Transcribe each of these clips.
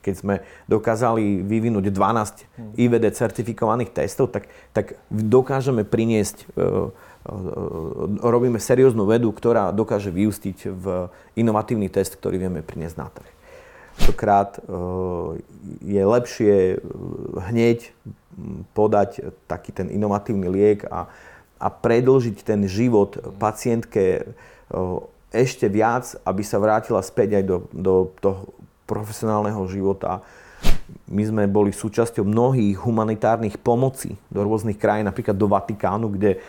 Keď sme dokázali vyvinúť 12 IVD certifikovaných testov, tak, tak dokážeme priniesť, robíme serióznu vedu, ktorá dokáže vyústiť v inovatívny test, ktorý vieme priniesť na trh. Častokrát je lepšie hneď podať taký ten inovatívny liek a, a predlžiť ten život pacientke ešte viac, aby sa vrátila späť aj do, do toho profesionálneho života. My sme boli súčasťou mnohých humanitárnych pomocí do rôznych krajín, napríklad do Vatikánu, kde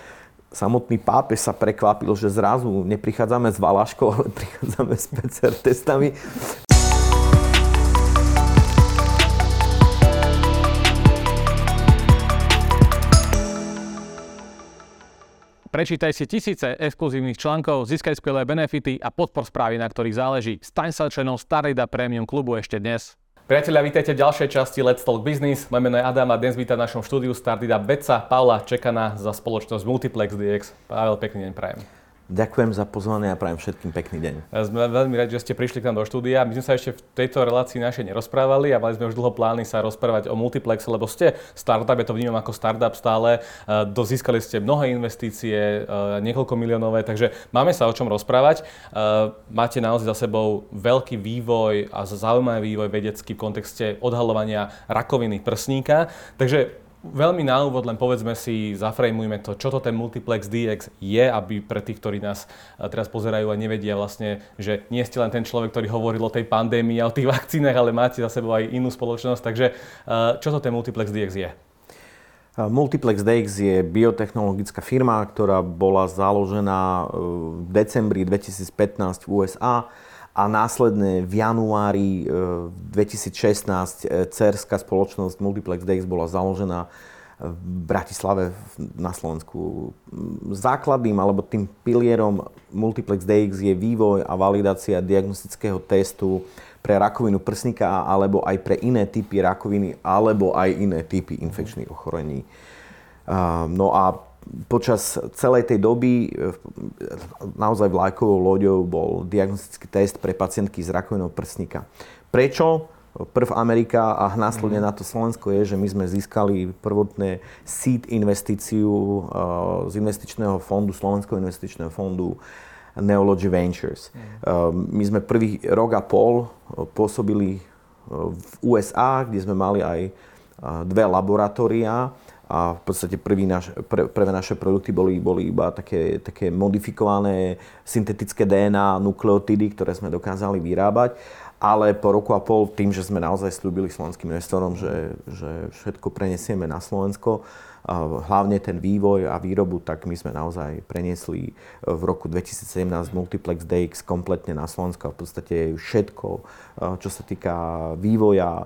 samotný pápež sa prekvapil, že zrazu neprichádzame s Valaškou, ale prichádzame s PCR testami. Prečítaj si tisíce exkluzívnych článkov, získaj skvelé benefity a podpor správy, na ktorých záleží. Staň sa členom Starida Premium klubu ešte dnes. Priatelia, vítajte v ďalšej časti Let's Talk Business. Moje meno je Adam a dnes vítam v našom štúdiu Stardida Beca Paula Čekana za spoločnosť Multiplex DX. Pavel, pekný deň prajem. Ďakujem za pozvanie a prajem všetkým pekný deň. Sme veľmi radi, že ste prišli k nám do štúdia. My sme sa ešte v tejto relácii našej nerozprávali a mali sme už dlho plány sa rozprávať o multiplexe, lebo ste startup, ja to vnímam ako startup stále. E, dozískali ste mnohé investície, e, niekoľko miliónové, takže máme sa o čom rozprávať. E, máte naozaj za sebou veľký vývoj a zaujímavý vývoj vedecký v kontexte odhalovania rakoviny prsníka. Takže Veľmi na úvod len povedzme si, zafrejmujme to, čo to ten Multiplex DX je, aby pre tých, ktorí nás eh, teraz pozerajú a nevedia vlastne, že nie ste len ten človek, ktorý hovoril o tej pandémii a o tých vakcínach, ale máte za sebou aj inú spoločnosť. Takže eh, čo to ten Multiplex DX je? Multiplex DX je biotechnologická firma, ktorá bola založená eh, v decembri 2015 v USA a následne v januári 2016 e, CERSká spoločnosť Multiplex DX bola založená v Bratislave na Slovensku. Základným alebo tým pilierom Multiplex DX je vývoj a validácia diagnostického testu pre rakovinu prsníka alebo aj pre iné typy rakoviny alebo aj iné typy infekčných ochorení. No a počas celej tej doby e, naozaj vlajkovou loďou bol diagnostický test pre pacientky s rakovinou prsníka. Prečo? Prv Amerika a následne mhm. na to Slovensko je, že my sme získali prvotné seed investíciu e, z investičného fondu, Slovenského investičného fondu Neology Ventures. Mhm. E, my sme prvý rok a pol pôsobili v USA, kde sme mali aj dve laboratória a v podstate prvý naš, pr, prvé naše produkty boli, boli iba také, také modifikované syntetické DNA, nukleotidy, ktoré sme dokázali vyrábať. Ale po roku a pol, tým, že sme naozaj slúbili slovenským investorom, že, že všetko prenesieme na Slovensko, hlavne ten vývoj a výrobu, tak my sme naozaj preniesli e, v roku 2017 Multiplex DX kompletne na Slovensko v podstate všetko, e, čo sa týka vývoja, e,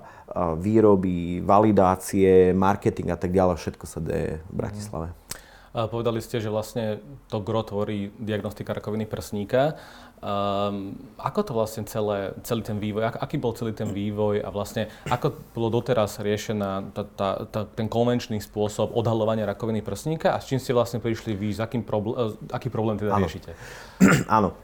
výroby, validácie, marketing a tak ďalej, všetko sa deje v Bratislave. Povedali ste, že vlastne to gro tvorí diagnostika rakoviny prsníka. Um, ako to vlastne celé, celý ten vývoj, ak, aký bol celý ten vývoj a vlastne ako bolo doteraz riešená tá, tá, tá, ten konvenčný spôsob odhalovania rakoviny prsníka a s čím ste vlastne prišli vy, s akým problém, aký problém teda ano. riešite? Áno.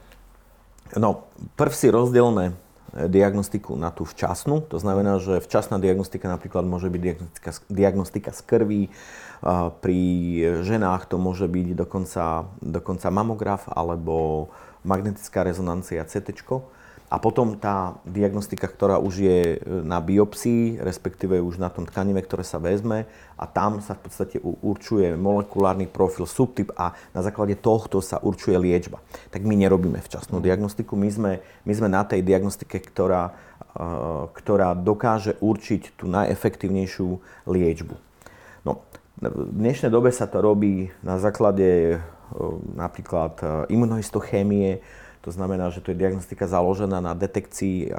No, prv si rozdielne diagnostiku na tú včasnú. To znamená, že včasná diagnostika napríklad môže byť diagnostika, diagnostika z krvi, pri ženách to môže byť dokonca, dokonca mamograf alebo magnetická rezonancia CT. A potom tá diagnostika, ktorá už je e, na biopsii, respektíve už na tom tkanive, ktoré sa vezme a tam sa v podstate určuje molekulárny profil, subtyp a na základe tohto sa určuje liečba. Tak my nerobíme včasnú diagnostiku, my sme, my sme na tej diagnostike, ktorá, e, ktorá dokáže určiť tú najefektívnejšiu liečbu. No, v dnešnej dobe sa to robí na základe napríklad e, imunohistochémie, to znamená, že to je diagnostika založená na detekcii e,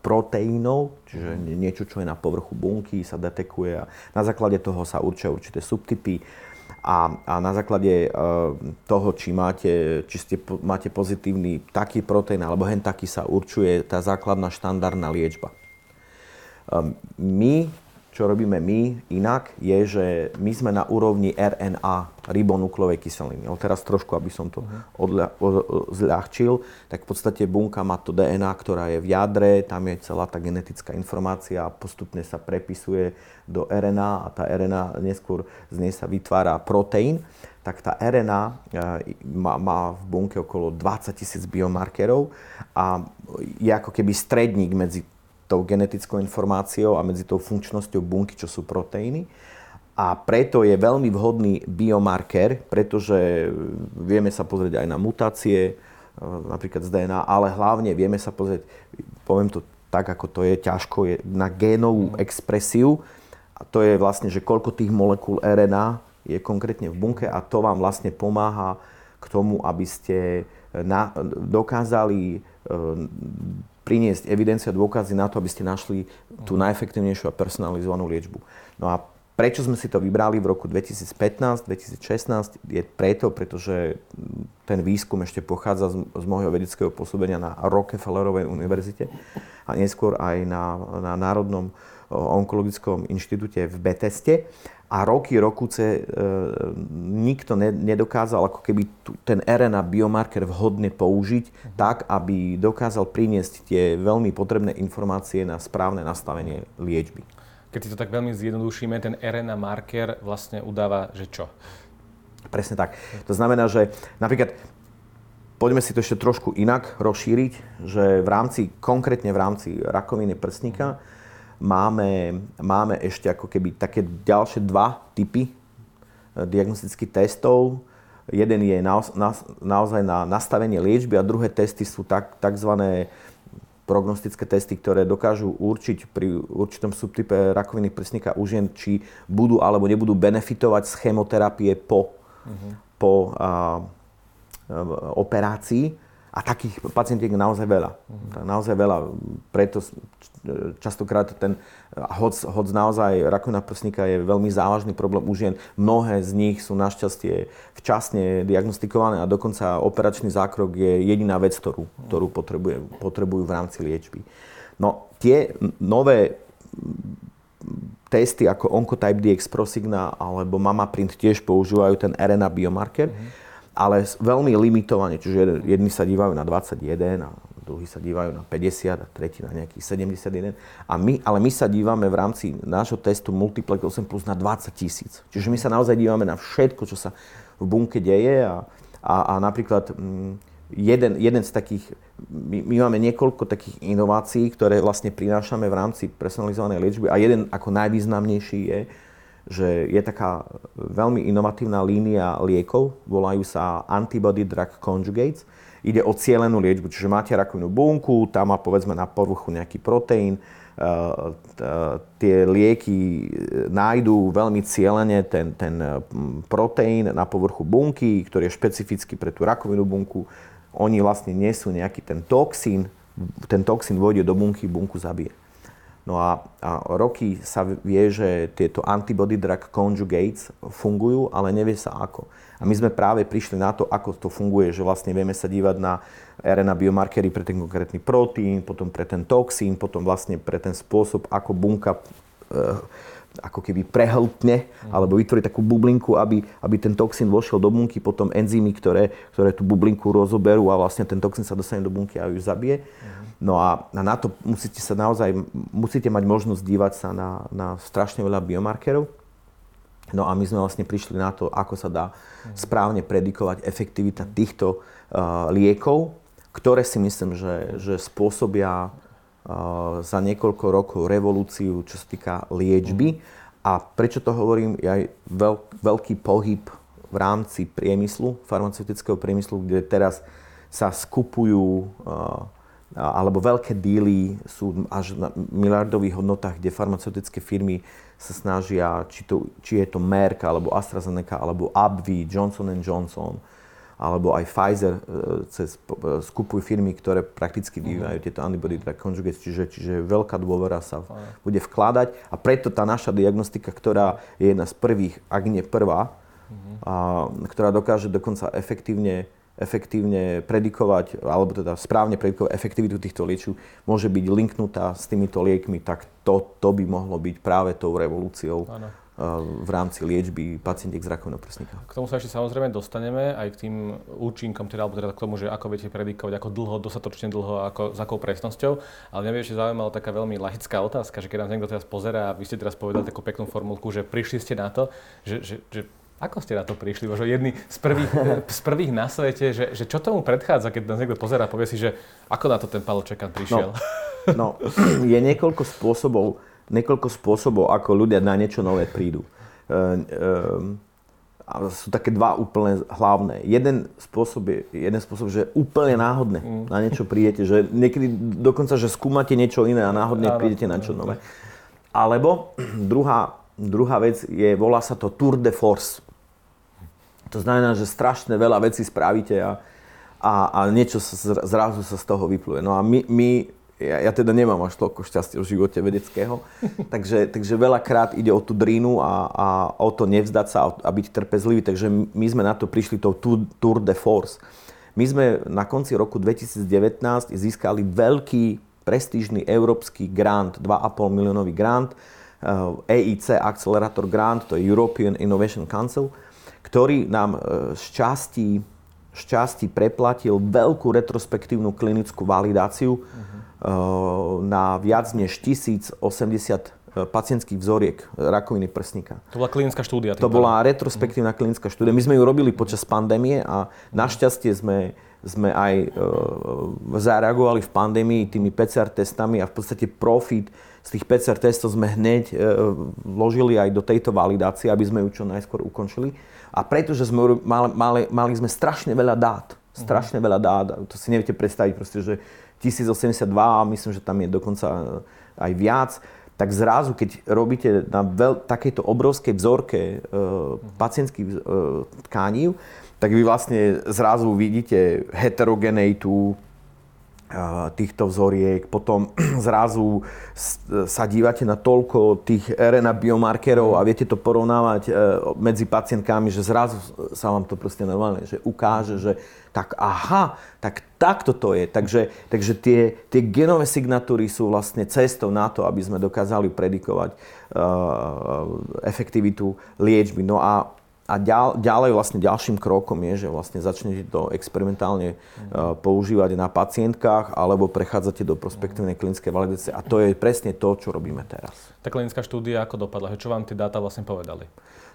proteínov, čiže niečo, čo je na povrchu bunky, sa detekuje a na základe toho sa určia určité subtypy a, a na základe e, toho, či, máte, či ste, máte pozitívny taký proteín alebo hen taký sa určuje tá základná štandardná liečba. My, čo robíme my inak, je, že my sme na úrovni RNA, ribonukleovej kyseliny. Ale teraz trošku, aby som to odľa, zľahčil, tak v podstate bunka má to DNA, ktorá je v jadre, tam je celá tá genetická informácia a postupne sa prepisuje do RNA a tá RNA neskôr z nej sa vytvára proteín tak tá RNA e, má, má v bunke okolo 20 tisíc biomarkerov a je ako keby stredník medzi tou genetickou informáciou a medzi tou funkčnosťou bunky, čo sú proteíny. A preto je veľmi vhodný biomarker, pretože vieme sa pozrieť aj na mutácie, e, napríklad z DNA, ale hlavne vieme sa pozrieť, poviem to tak, ako to je ťažko, je na génovú expresiu. A to je vlastne, že koľko tých molekúl RNA je konkrétne v bunke a to vám vlastne pomáha k tomu, aby ste na, dokázali e, priniesť evidencia dôkazy na to, aby ste našli tú najefektívnejšiu a personalizovanú liečbu. No a prečo sme si to vybrali v roku 2015, 2016? Je preto, pretože ten výskum ešte pochádza z, z môjho vedeckého pôsobenia na Rockefellerovej univerzite a neskôr aj na, na Národnom onkologickom inštitúte v Beteste a roky, rokuce e, nikto ne, nedokázal ako keby tu, ten RNA biomarker vhodne použiť uh-huh. tak, aby dokázal priniesť tie veľmi potrebné informácie na správne nastavenie liečby. Keď si to tak veľmi zjednodušíme, ten RNA marker vlastne udáva, že čo? Presne tak. To znamená, že napríklad poďme si to ešte trošku inak rozšíriť, že v rámci, konkrétne v rámci rakoviny prsníka, uh-huh máme, máme ešte ako keby také ďalšie dva typy eh, diagnostických testov. Jeden je naozaj na nastavenie liečby a druhé testy sú tak, tzv. prognostické testy, ktoré dokážu určiť pri určitom subtype rakoviny prsníka u žien, či budú alebo nebudú benefitovať z chemoterapie po, uh-huh. po a, operácii. A takých pacientiek je naozaj veľa. Mm. Naozaj veľa. Preto častokrát ten, hoc, hoc naozaj rakovina prsníka je veľmi závažný problém u žien. Mnohé z nich sú našťastie včasne diagnostikované a dokonca operačný zákrok je jediná vec, ktorú, ktorú potrebuje, potrebujú v rámci liečby. No tie nové testy ako Oncotype DX Prosigna alebo MamaPrint tiež používajú ten RNA biomarker. Mm ale veľmi limitovane, čiže jedni sa dívajú na 21 a druhí sa dívajú na 50 a tretí na nejakých 71. A my, ale my sa dívame v rámci nášho testu Multiplex 8 plus na 20 tisíc. Čiže my sa naozaj dívame na všetko, čo sa v bunke deje a, a, a napríklad mm, jeden, jeden z takých, my, my máme niekoľko takých inovácií, ktoré vlastne prinášame v rámci personalizovanej liečby a jeden ako najvýznamnejší je, že je taká veľmi inovatívna línia liekov, volajú sa Antibody Drug Conjugates. Ide o cielenú liečbu, čiže máte rakovinú bunku, tam má povedzme na povrchu nejaký proteín, e, tie lieky e, nájdú veľmi cieľene ten, ten proteín na povrchu bunky, ktorý je špecifický pre tú rakovinú bunku. Oni vlastne nesú nejaký ten toxín, ten toxín vôjde do bunky, bunku zabije. No a, a roky sa vie, že tieto antibody drug conjugates fungujú, ale nevie sa ako. A my sme práve prišli na to, ako to funguje, že vlastne vieme sa dívať na RNA biomarkery pre ten konkrétny proteín, potom pre ten toxín, potom vlastne pre ten spôsob, ako bunka e, ako keby prehltne alebo vytvorí takú bublinku, aby, aby ten toxín vošiel do bunky, potom enzymy, ktoré, ktoré tú bublinku rozoberú a vlastne ten toxín sa dostane do bunky a ju zabije. Uh-huh. No a na to musíte sa naozaj, musíte mať možnosť dívať sa na, na strašne veľa biomarkerov. No a my sme vlastne prišli na to, ako sa dá správne predikovať efektivita týchto uh, liekov, ktoré si myslím, že, že spôsobia za niekoľko rokov revolúciu, čo sa týka liečby. A prečo to hovorím, je aj veľký pohyb v rámci priemyslu, farmaceutického priemyslu, kde teraz sa skupujú alebo veľké díly sú až na miliardových hodnotách, kde farmaceutické firmy sa snažia, či, to, či je to Merck, alebo AstraZeneca, alebo AbbVie, Johnson Johnson, alebo aj Pfizer e, cez, e, skupujú firmy, ktoré prakticky mhm. vyvíjajú tieto antibody drug conjugates, čiže, čiže veľká dôvera sa uh-huh. bude vkladať a preto tá naša diagnostika, ktorá je jedna z prvých, ak nie prvá, uh-huh. a, ktorá dokáže dokonca efektívne, efektívne predikovať, alebo teda správne predikovať efektivitu týchto liečiv, môže byť linknutá s týmito liekmi, tak to, to by mohlo byť práve tou revolúciou. Ano v rámci liečby pacientiek z rakovinou prsníka. K tomu sa ešte samozrejme dostaneme, aj k tým účinkom, teda, alebo teda k tomu, že ako viete predikovať, ako dlho, dostatočne dlho, ako, s akou presnosťou. Ale mňa by ešte zaujímala taká veľmi laická otázka, že keď nám niekto teraz pozera a vy ste teraz povedali takú peknú formulku, že prišli ste na to, že, že, že ako ste na to prišli? Možno jedni z prvých, z prvých na svete, že, že čo tomu predchádza, keď nás niekto pozera a povie si, že ako na to ten Čekan prišiel? No, no je niekoľko spôsobov, niekoľko spôsobov, ako ľudia na niečo nové prídu. E, a sú také dva úplne hlavné. Jeden spôsob je, jeden spôsob, že úplne náhodné mm. na niečo prídete, že niekedy dokonca, že skúmate niečo iné a náhodne prídete na niečo nové. Alebo druhá, druhá vec je, volá sa to Tour de Force. To znamená, že strašne veľa vecí spravíte a, a, a niečo sa, zrazu sa z toho vypluje. No a my, my ja, ja teda nemám až toľko šťastia v živote vedeckého, takže, takže veľakrát ide o tú drínu a, a o to nevzdať sa a byť trpezlivý, takže my sme na to prišli tou Tour de Force. My sme na konci roku 2019 získali veľký prestížny európsky grant, 2,5 miliónový grant, EIC eh, Accelerator Grant, to je European Innovation Council, ktorý nám časti, z časti preplatil veľkú retrospektívnu klinickú validáciu uh-huh na viac než 1080 e, pacientských vzoriek rakoviny prsníka. To bola klinická štúdia. To bola retrospektívna klinická štúdia. My sme ju robili počas pandémie a našťastie sme, sme aj e, zareagovali v pandémii tými PCR testami a v podstate profit z tých PCR testov sme hneď e, vložili aj do tejto validácie, aby sme ju čo najskôr ukončili. A pretože sme mali, mali, mali sme strašne veľa dát, strašne veľa dát, to si neviete predstaviť proste, že 1082 a myslím, že tam je dokonca eh, aj viac, tak zrazu, keď robíte na veľ, takejto obrovskej vzorke e, pacientských e, tkaní, tak vy vlastne zrazu vidíte heterogeneitu, týchto vzoriek, potom zrazu sa dívate na toľko tých RNA biomarkerov a viete to porovnávať e, medzi pacientkami, že zrazu sa vám to proste normálne že ukáže, že tak aha, tak takto to je. Takže, takže tie, tie genové signatúry sú vlastne cestou na to, aby sme dokázali predikovať uh, efektivitu liečby. No a a ďal, ďalej vlastne ďalším krokom je, že vlastne začnete to experimentálne uh, používať na pacientkách alebo prechádzate do prospektívnej klinickej validácie. A to je presne to, čo robíme teraz. Tá klinická štúdia ako dopadla? Čo vám tie dáta vlastne povedali?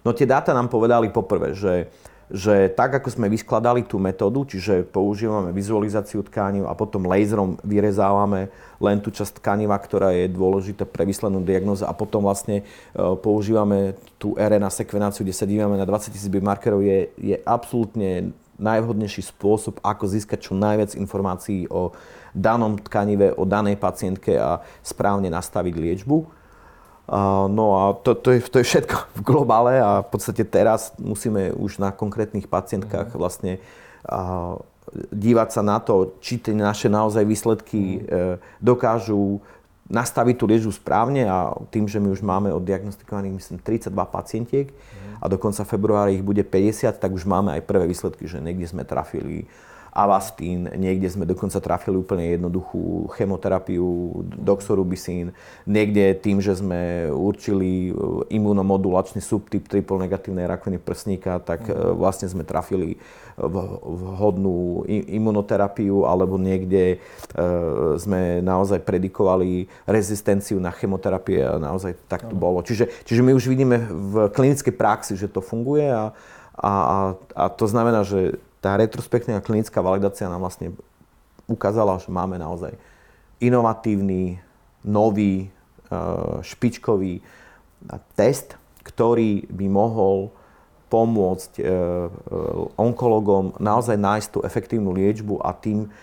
No tie dáta nám povedali poprvé, že uh, že tak, ako sme vyskladali tú metódu, čiže používame vizualizáciu tkániv a potom laserom vyrezávame len tú časť tkaniva, ktorá je dôležitá pre výslednú diagnózu a potom vlastne e, používame tú RNA sekvenáciu, kde sa dívame na 20 000 biomarkerov, je, je absolútne najvhodnejší spôsob, ako získať čo najviac informácií o danom tkanive, o danej pacientke a správne nastaviť liečbu. No a to, to, je, to je všetko v globále a v podstate teraz musíme už na konkrétnych pacientkách mhm. vlastne a, dívať sa na to, či tie naše naozaj výsledky mhm. e, dokážu nastaviť tú liečbu správne a tým, že my už máme oddiagnostikovaných myslím 32 pacientiek mhm. a do konca februára ich bude 50, tak už máme aj prvé výsledky, že niekde sme trafili Avastín, niekde sme dokonca trafili úplne jednoduchú chemoterapiu, doxorubicín, niekde tým, že sme určili e, imunomodulačný subtyp triple negatívnej rakoviny prsníka, tak mm. vlastne sme trafili vhodnú imunoterapiu, alebo niekde sme naozaj predikovali rezistenciu na chemoterapie a naozaj tak to bolo. Čiže, čiže my už vidíme v klinickej praxi, že to funguje a, a, a to znamená, že tá retrospektívna klinická validácia nám vlastne ukázala, že máme naozaj inovatívny, nový, e, špičkový test, ktorý by mohol pomôcť e, e, onkologom naozaj nájsť tú efektívnu liečbu a tým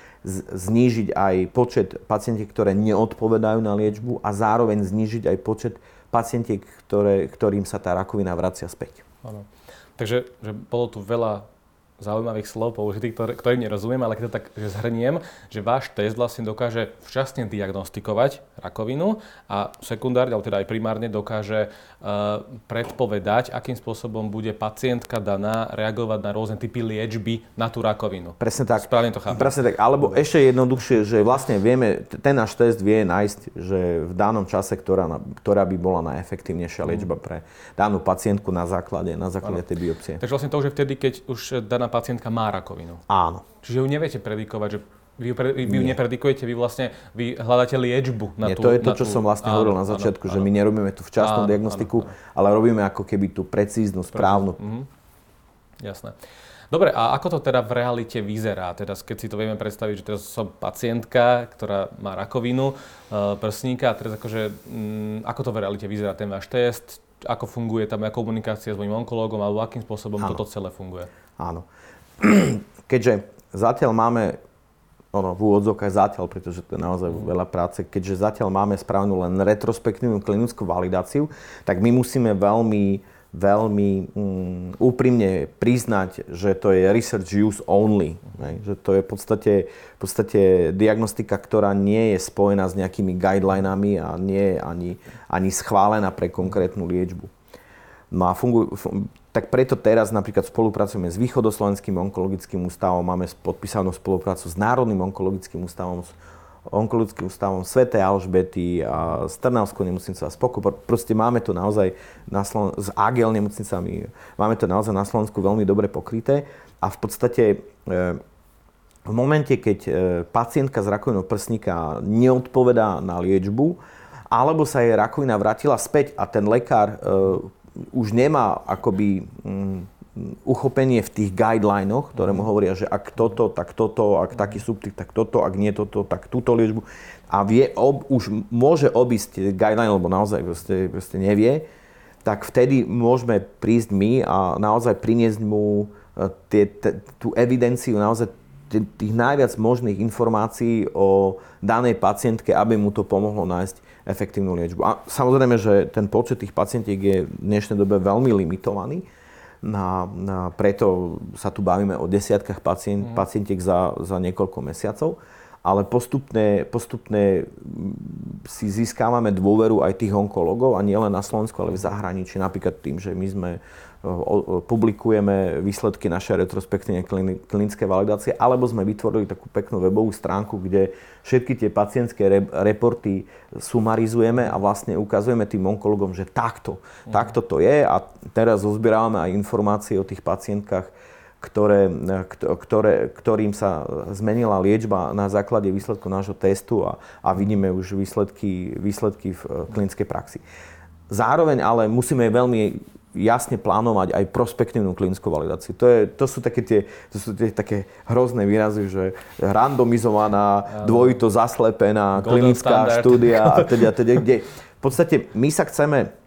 znížiť aj počet pacientiek, ktoré neodpovedajú na liečbu a zároveň znížiť aj počet pacientiek, ktoré, ktorým sa tá rakovina vracia späť. Ano. Takže že bolo tu veľa zaujímavých slov použitých, ktoré, ktorým nerozumiem, ale keď to tak že zhrniem, že váš test vlastne dokáže včasne diagnostikovať rakovinu a sekundárne, alebo teda aj primárne dokáže uh, predpovedať, akým spôsobom bude pacientka daná reagovať na rôzne typy liečby na tú rakovinu. Presne tak. Správne to chápem. Presne tak. Alebo Dobre. ešte jednoduchšie, že vlastne vieme, ten náš test vie nájsť, že v danom čase, ktorá, ktorá by bola najefektívnejšia liečba pre danú pacientku na základe, na základe ano. tej biopsie. Takže vlastne to už je vtedy, keď už daná pacientka má rakovinu. Áno. Čiže ju neviete predikovať, že vy ju, pre, vy ju nepredikujete, vy vlastne vy hľadáte liečbu na Nie, tú... to je to, čo tú... som vlastne áno, hovoril na začiatku, áno, že my nerobíme tú včasnú áno, diagnostiku, áno, áno. ale robíme ako keby tú precíznu, správnu. Mhm. Jasné. Dobre, a ako to teda v realite vyzerá? Teda, keď si to vieme predstaviť, že teraz som pacientka, ktorá má rakovinu e, prsníka a teraz akože, m, mm, ako to v realite vyzerá ten váš test? Ako funguje tam komunikácia s mojim onkológom alebo akým spôsobom Áno. toto celé funguje? Áno. Keďže zatiaľ máme ono, v úvodzovkách zatiaľ, pretože to je naozaj mm. veľa práce, keďže zatiaľ máme správnu len retrospektívnu klinickú validáciu, tak my musíme veľmi veľmi um, úprimne priznať, že to je research use only. Ne? Že to je v podstate, v podstate diagnostika, ktorá nie je spojená s nejakými guidelinami a nie je ani, ani schválená pre konkrétnu liečbu. No a fungujú, tak preto teraz napríklad spolupracujeme s Východoslovenským onkologickým ústavom, máme podpísanú spoluprácu s Národným onkologickým ústavom, onkologickým ústavom Sv. Alžbety a s Trnavskou nemocnicou a Spoko. Proste máme to naozaj na Slo- s AGL nemocnicami, máme to naozaj na Slovensku veľmi dobre pokryté a v podstate e, v momente, keď e, pacientka z rakovinou prsníka neodpovedá na liečbu, alebo sa jej rakovina vrátila späť a ten lekár e, už nemá akoby mm, uchopenie v tých guidelinoch, ktoré mu hovoria, že ak toto, tak toto, ak taký subtyp, tak toto, ak nie toto, tak túto liečbu. A vie, ob, už môže obísť guideline, lebo naozaj proste, proste nevie, tak vtedy môžeme prísť my a naozaj priniesť mu e, tie, t- tú evidenciu naozaj tých najviac možných informácií o danej pacientke, aby mu to pomohlo nájsť efektívnu liečbu. A samozrejme, že ten počet tých pacientiek je v dnešnej dobe veľmi limitovaný, na, na, preto sa tu bavíme o desiatkách pacient, mm. pacientiek za, za niekoľko mesiacov, ale postupne, postupne si získávame dôveru aj tých onkologov a nielen na Slovensku, ale v zahraničí. Napríklad tým, že my sme publikujeme výsledky našej retrospektívne klinické validácie, alebo sme vytvorili takú peknú webovú stránku, kde všetky tie pacientské reporty sumarizujeme a vlastne ukazujeme tým onkologom, že takto, mm. takto to je a teraz zozbierávame aj informácie o tých pacientkách, ktoré, ktoré, ktorým sa zmenila liečba na základe výsledku nášho testu a, a vidíme už výsledky, výsledky v klinickej praxi. Zároveň ale musíme veľmi jasne plánovať aj prospektívnu klinickú validáciu. To, je, to sú také tie, to sú tie také hrozné výrazy, že randomizovaná, dvojito zaslepená klinická standard. štúdia a teda, teda, kde v podstate my sa chceme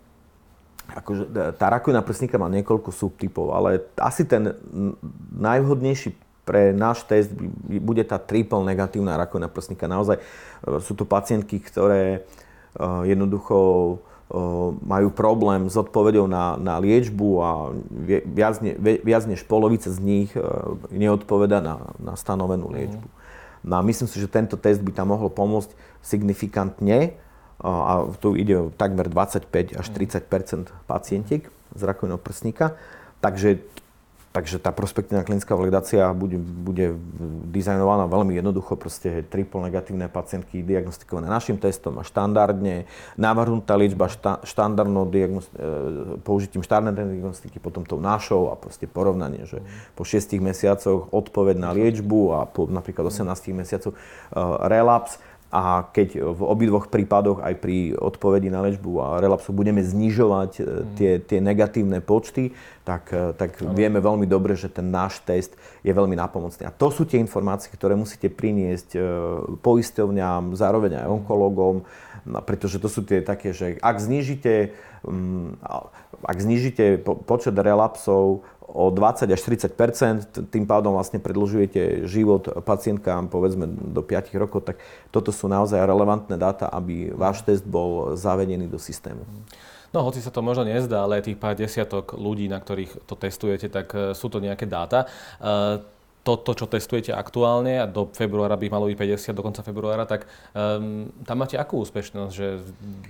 akože tá rakovina prsníka má niekoľko subtypov, ale asi ten najvhodnejší pre náš test bude tá triple negatívna rakovina prsníka. Naozaj e, sú to pacientky, ktoré e, jednoducho majú problém s odpovedou na, na liečbu a viac, ne, viac než polovica z nich e, neodpoveda na, na stanovenú liečbu. No a myslím si, že tento test by tam mohol pomôcť signifikantne a tu ide o takmer 25 až 30% pacientiek z rakovinou prsníka. Takže Takže tá prospektívna klinická validácia bude, bude dizajnovaná veľmi jednoducho, proste triple negatívne pacientky diagnostikované našim testom a štandardne, navrhnutá liečba šta, štandardnou diagnosti- e, použitím štandardnej diagnostiky, potom tou našou a proste porovnanie, že po 6 mesiacoch odpoveď na liečbu a po napríklad 18 mesiacoch uh, relaps a keď v obidvoch prípadoch aj pri odpovedi na liečbu a relapsu budeme znižovať e, tie, tie negatívne počty, tak, e, tak vieme veľmi dobre, že ten náš test je veľmi napomocný. A to sú tie informácie, ktoré musíte priniesť e, poisťovňam, zároveň aj onkologom, no, pretože to sú tie také, že ak znižíte, mm, ak znižíte počet relapsov o 20 až 30% tým pádom vlastne predlžujete život pacientkám povedzme do 5 rokov, tak toto sú naozaj relevantné dáta, aby váš test bol zavedený do systému. No, hoci sa to možno nezdá, ale tých pár desiatok ľudí, na ktorých to testujete, tak e, sú to nejaké dáta. E, toto, čo testujete aktuálne a do februára by malo byť 50, do konca februára, tak um, tam máte akú úspešnosť? Že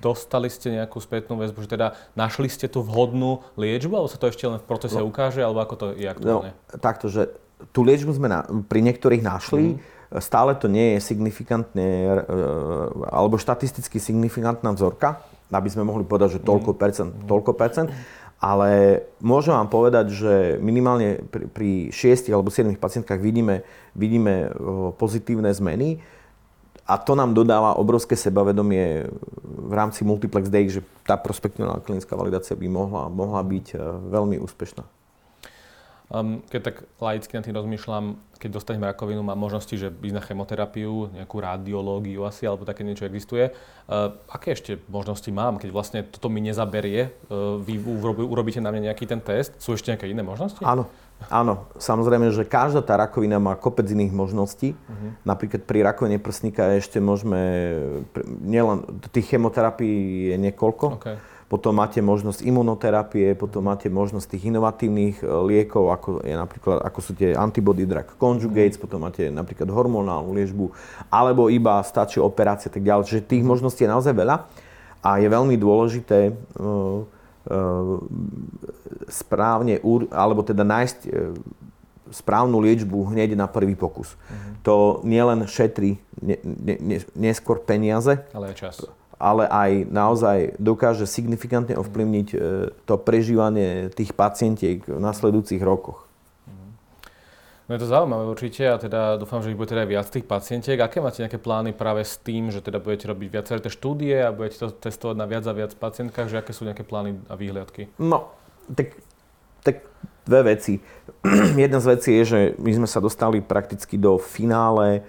dostali ste nejakú spätnú väzbu, že teda našli ste tú vhodnú liečbu, alebo sa to ešte len v procese no, ukáže, alebo ako to je aktuálne? No, takto, že tú liečbu sme na, pri niektorých našli, mm. stále to nie je signifikantne, alebo štatisticky signifikantná vzorka, aby sme mohli povedať, že toľko percent, toľko percent. Ale môžem vám povedať, že minimálne pri, pri 6 alebo 7 pacientkách vidíme, vidíme pozitívne zmeny a to nám dodáva obrovské sebavedomie v rámci Multiplex Day, že tá prospektívna klinická validácia by mohla, mohla byť e, veľmi úspešná. Um, keď tak laicky na tým rozmýšľam, keď dostaneme rakovinu, má možnosti, že ísť na chemoterapiu, nejakú radiológiu asi, alebo také niečo existuje. Uh, aké ešte možnosti mám, keď vlastne toto mi nezaberie, uh, vy urobíte na mňa nejaký ten test? Sú ešte nejaké iné možnosti? Áno, áno. Samozrejme, že každá tá rakovina má kopec iných možností. Uh-huh. Napríklad pri rakovine prsníka ešte môžeme, nielen tých chemoterapií je niekoľko. Okay potom máte možnosť imunoterapie, potom máte možnosť tých inovatívnych e, liekov, ako, je napríklad, ako sú tie antibody drug conjugates, potom máte napríklad hormonálnu liečbu, alebo iba stačí operácia tak ďalej. Čiže tých možností je naozaj veľa a je veľmi dôležité uh, uh, správne, alebo teda nájsť správnu liečbu hneď na prvý pokus. Uh-huh. To nielen šetrí ne, ne, ne, neskôr peniaze, ale aj čas ale aj naozaj dokáže signifikantne ovplyvniť e, to prežívanie tých pacientiek v nasledujúcich rokoch. No je to zaujímavé určite a teda dúfam, že ich bude teda aj viac tých pacientiek. Aké máte nejaké plány práve s tým, že teda budete robiť viaceré tie štúdie a budete to testovať na viac a viac pacientkách, že aké sú nejaké plány a výhľadky? No, tak, tak dve veci. Jedna z vecí je, že my sme sa dostali prakticky do finále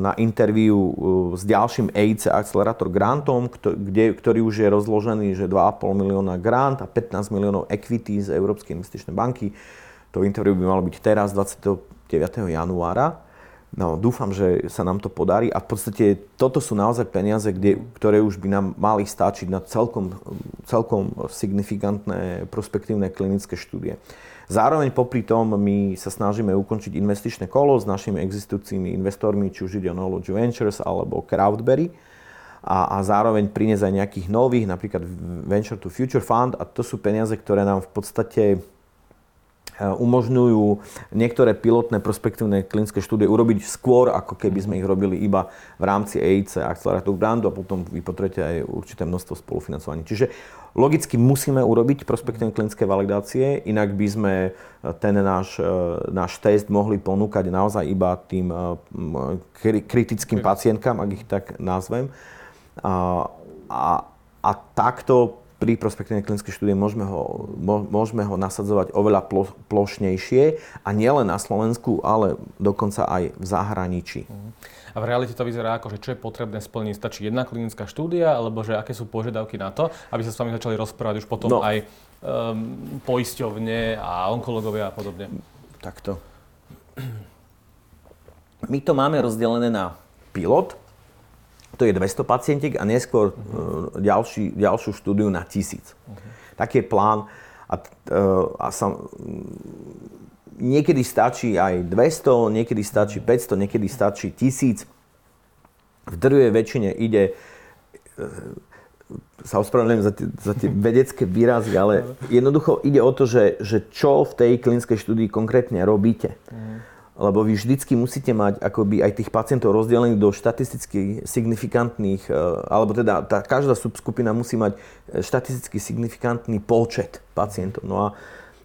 na interviu eh, s ďalším EIC Accelerator grantom, ktorý už je rozložený, že 2,5 milióna grant a 15 miliónov equity z Európskej investičnej banky. To interviu by malo byť teraz, 29. januára. No, dúfam, že sa nám to podarí a v podstate toto sú naozaj peniaze, kde, ktoré už by nám mali stačiť na celkom, celkom signifikantné prospektívne klinické štúdie. Zároveň popri tom my sa snažíme ukončiť investičné kolo s našimi existujúcimi investormi, či už ide o Knowledge Ventures alebo Crowdberry. A, a zároveň priniesť aj nejakých nových, napríklad Venture to Future Fund a to sú peniaze, ktoré nám v podstate umožňujú niektoré pilotné prospektívne klinické štúdie urobiť skôr, ako keby sme ich robili iba v rámci EIC Accelerator Grantu a potom vy potrebujete aj určité množstvo spolufinancovaní. Čiže logicky musíme urobiť prospektívne klinické validácie, inak by sme eh, ten náš, eh, náš test mohli ponúkať naozaj iba tým kritickým pacientkám, ak ich tak nazvem. A, a, a takto pri prospektívnej klinickej štúdie môžeme ho, môžeme ho nasadzovať oveľa plo, plošnejšie a nielen na Slovensku, ale dokonca aj v zahraničí. A v realite to vyzerá ako, že čo je potrebné splniť? Stačí jedna klinická štúdia, alebo že aké sú požiadavky na to, aby sa s vami začali rozprávať už potom no. aj um, poisťovne a onkologovia a podobne? Takto. My to máme rozdelené na pilot, to je 200 pacientiek a neskôr uh-huh. ďalší, ďalšiu štúdiu na 1000. Uh-huh. Taký je plán a, uh, a sam, niekedy stačí aj 200, niekedy stačí 500, niekedy stačí 1000. V drvej väčšine ide sa ospravedlňujem za, za tie vedecké výrazy, ale jednoducho ide o to, že, že čo v tej klinickej štúdii konkrétne robíte. Uh-huh lebo vy vždycky musíte mať akoby aj tých pacientov rozdelených do štatisticky signifikantných, e, alebo teda tá, každá subskupina musí mať e, štatisticky signifikantný počet pacientov. No a,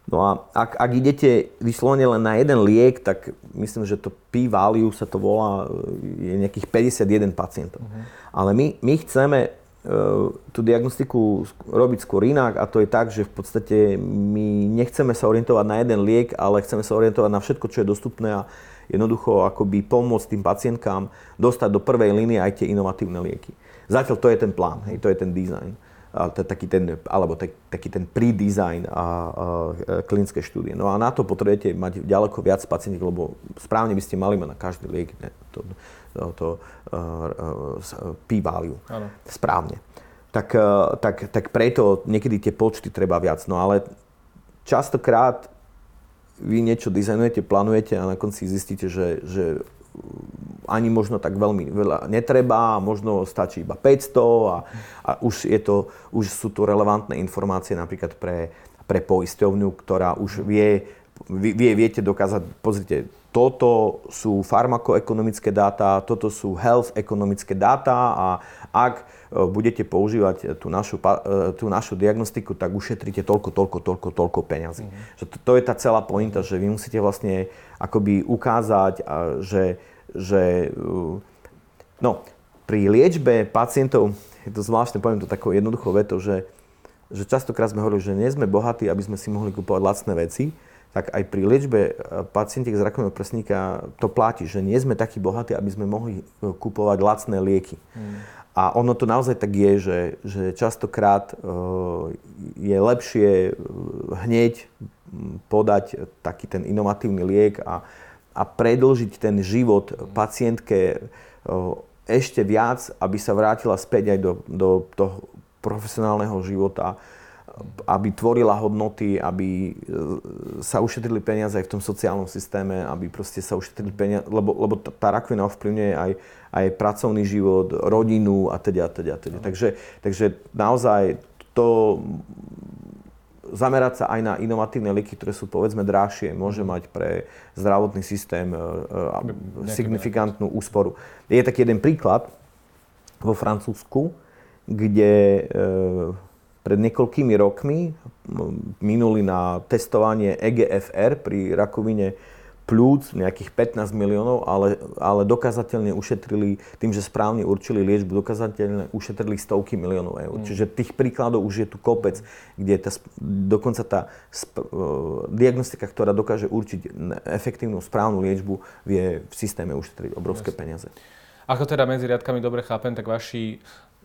no a ak, ak idete vyslovene len na jeden liek, tak myslím, že to p-value sa to volá, e, je nejakých 51 pacientov. Uh-huh. Ale my, my chceme tú diagnostiku robiť skôr inak a to je tak, že v podstate my nechceme sa orientovať na jeden liek, ale chceme sa orientovať na všetko, čo je dostupné a jednoducho akoby pomôcť tým pacientkám dostať do prvej línie aj tie inovatívne lieky. Zatiaľ to je ten plán, hej, to je ten design. taký ten, alebo tak, taký ten pre-design a, a klinické štúdie. No a na to potrebujete mať ďaleko viac pacientov, lebo správne by ste mali mať na každý liek ne, to, to, uh, uh, p-value. Správne. Tak, uh, tak, tak preto niekedy tie počty treba viac. No ale častokrát vy niečo dizajnujete, plánujete a na konci zistíte, že, že ani možno tak veľmi veľa netreba, možno stačí iba 500 a, a už, je to, už sú tu relevantné informácie napríklad pre, pre poisťovňu, ktorá už vie, vie, viete dokázať, pozrite, toto sú farmakoekonomické dáta, toto sú health ekonomické dáta a ak e, budete používať tú našu, e, tú našu diagnostiku, tak ušetríte toľko, toľko, toľko, toľko peňazí. Mm-hmm. Že to, to je tá celá pointa, že vy musíte vlastne akoby ukázať, že, že no, pri liečbe pacientov, je to zvláštne, poviem to takou jednoduchou vetou, že, že častokrát sme hovorili, že nie sme bohatí, aby sme si mohli kupovať lacné veci, tak aj pri liečbe e, pacientiek z rakovinou prsníka to platí, že nie sme takí bohatí, aby sme mohli e, kupovať lacné lieky. Mm. A ono to naozaj tak je, že, že častokrát uh, je lepšie hneď podať taký ten inovatívny liek a, a predlžiť ten život pacientke ešte viac, aby sa vrátila späť aj do, do toho profesionálneho života aby tvorila hodnoty, aby e, sa ušetrili peniaze aj v tom sociálnom systéme, aby proste sa ušetrili peniaze, lebo, lebo tá rakovina ovplyvňuje aj, aj pracovný život, rodinu a teda a teda a teda. Takže, takže naozaj to zamerať sa aj na inovatívne lieky, ktoré sú povedzme drahšie, môže mhm. mať pre zdravotný systém e, e, signifikantnú úsporu. Je taký jeden príklad vo Francúzsku, kde pred niekoľkými rokmi minuli na testovanie EGFR pri rakovine plúc nejakých 15 miliónov, ale, ale dokazateľne ušetrili, tým, že správne určili liečbu, dokazateľne ušetrili stovky miliónov eur. Mm. Čiže tých príkladov už je tu kopec, kde tá, dokonca tá sp- diagnostika, ktorá dokáže určiť efektívnu správnu liečbu, vie v systéme ušetriť obrovské Jasne. peniaze. Ako teda medzi riadkami dobre chápem, tak vaši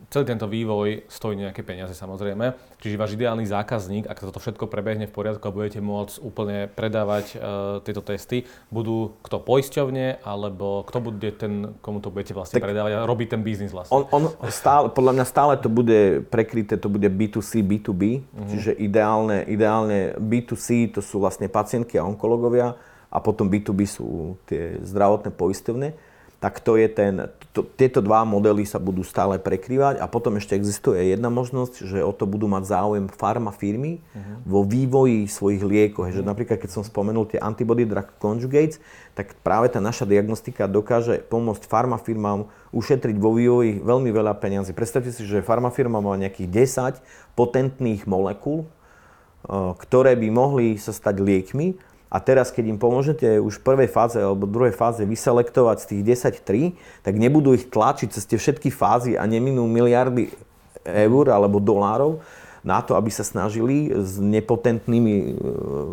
celý tento vývoj stojí nejaké peniaze samozrejme. Čiže váš ideálny zákazník, ak toto všetko prebehne v poriadku a budete môcť úplne predávať uh, tieto testy, budú kto poisťovne, alebo kto bude ten, komu to budete vlastne tak predávať a robiť ten biznis vlastne? On, on stále, podľa mňa stále to bude prekryté, to bude B2C, B2B, mm-hmm. čiže ideálne, ideálne B2C to sú vlastne pacientky a onkologovia a potom B2B sú tie zdravotné poisťovne tak to je ten, to, tieto dva modely sa budú stále prekrývať a potom ešte existuje jedna možnosť, že o to budú mať záujem farma firmy uh-huh. vo vývoji svojich liekov. Uh-huh. Že napríklad, keď som spomenul tie antibody drug conjugates, tak práve tá naša diagnostika dokáže pomôcť farma firmám ušetriť vo vývoji veľmi veľa peniazy. Predstavte si, že farma firma má nejakých 10 potentných molekúl, eh, ktoré by mohli sa stať liekmi a teraz, keď im pomôžete už v prvej fáze alebo druhej fáze vyselektovať z tých 10 3, tak nebudú ich tlačiť cez tie všetky fázy a neminú miliardy eur alebo dolárov na to, aby sa snažili s nepotentnými e,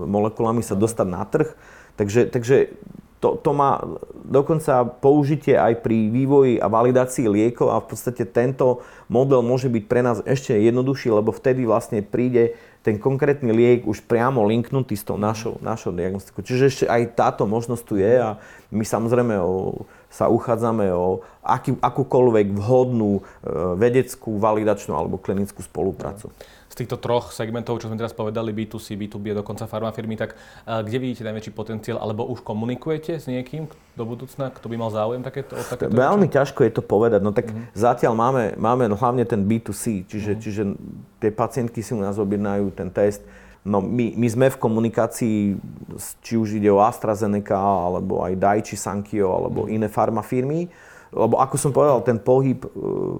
molekulami sa dostať na trh. Takže, takže to, to má dokonca použitie aj pri vývoji a validácii liekov a v podstate tento model môže byť pre nás ešte jednoduchší, lebo vtedy vlastne príde ten konkrétny liek už priamo linknutý s tou našou, našou diagnostikou. Čiže ešte aj táto možnosť tu je a my samozrejme o, sa uchádzame o aký, akúkoľvek vhodnú e, vedeckú, validačnú alebo klinickú spoluprácu. Ja týchto troch segmentov, čo sme teraz povedali, B2C, B2B a dokonca farmafirmy, tak kde vidíte najväčší potenciál, alebo už komunikujete s niekým do budúcna, kto by mal záujem takéto, o takéto Veľmi ťažko je to povedať, no tak uh-huh. zatiaľ máme, máme no, hlavne ten B2C, čiže, uh-huh. čiže tie pacientky si u nás objednajú ten test, No my, my sme v komunikácii, či už ide o AstraZeneca, alebo aj Daiichi Sankyo, alebo iné farmafirmy, lebo ako som povedal, ten pohyb e,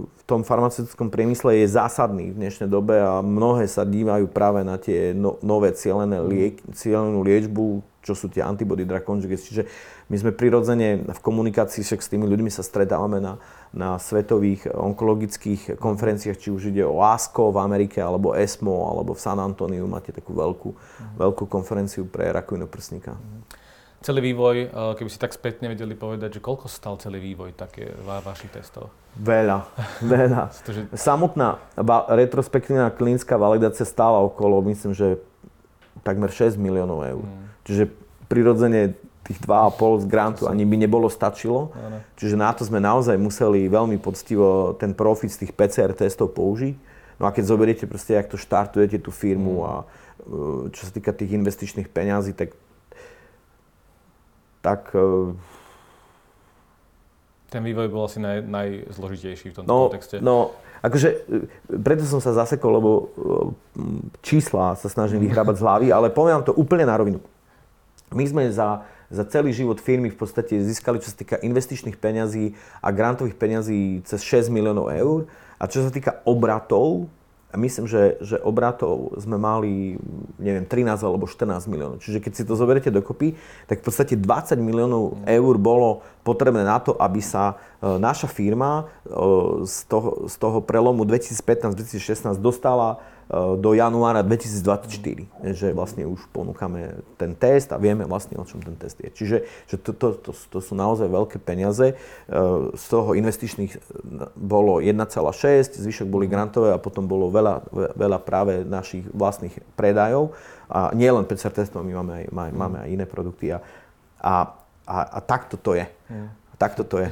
v tom farmaceutickom priemysle je zásadný v dnešnej dobe a mnohé sa dívajú práve na tie no, nové cielené liek, cielenú liečbu, čo sú tie antibody drug conjugates. Čiže my sme prirodzene v komunikácii, však s tými ľuďmi sa stretávame na, na svetových onkologických konferenciách, či už ide o ASCO v Amerike, alebo ESMO, alebo v San Antoniu. Máte takú veľkú, veľkú konferenciu pre rakovinu prsníka. Celý vývoj, e, keby si tak spätne vedeli povedať, že koľko stal celý vývoj také va- vašich testov? Veľa, veľa. Samotná va- retrospektívna klinická validácia stála okolo, myslím, že takmer 6 miliónov eur. Hmm. Čiže prirodzene tých 2,5 z grantu ani by nebolo stačilo. Ano. Čiže na to sme naozaj museli veľmi poctivo ten profit z tých PCR testov použiť. No a keď zoberiete proste, jak to štartujete tú firmu mm. a e, čo sa týka tých investičných peňazí, tak tak e, ten vývoj bol asi naj, najzložitejší v tomto no, kontexte. No, akože, e, preto som sa zasekol, lebo čísla sa snažím vyhrábať z hlavy, ale poviem to úplne na rovinu. My sme za, za celý život firmy v podstate získali, čo sa týka investičných peňazí a grantových peňazí cez 6 miliónov eur a čo sa týka obratov, myslím, že, že obratov sme mali, neviem, 13 alebo 14 miliónov. Čiže keď si to zoberiete dokopy, tak v podstate 20 miliónov eur bolo potrebné na to, aby sa e, naša firma e, z toho, z toho prelomu 2015-2016 dostala do januára 2024, že vlastne už ponúkame ten test a vieme vlastne, o čom ten test je. Čiže že to, to, to, to sú naozaj veľké peniaze. Eh, z toho investičných eh, bolo 1,6, zvyšok boli grantové a potom bolo veľa, veľa práve našich vlastných predajov. A nie len PCR testov, my máme aj, máme aj iné produkty. A, a, a, a takto to je. Mm. Takto to je.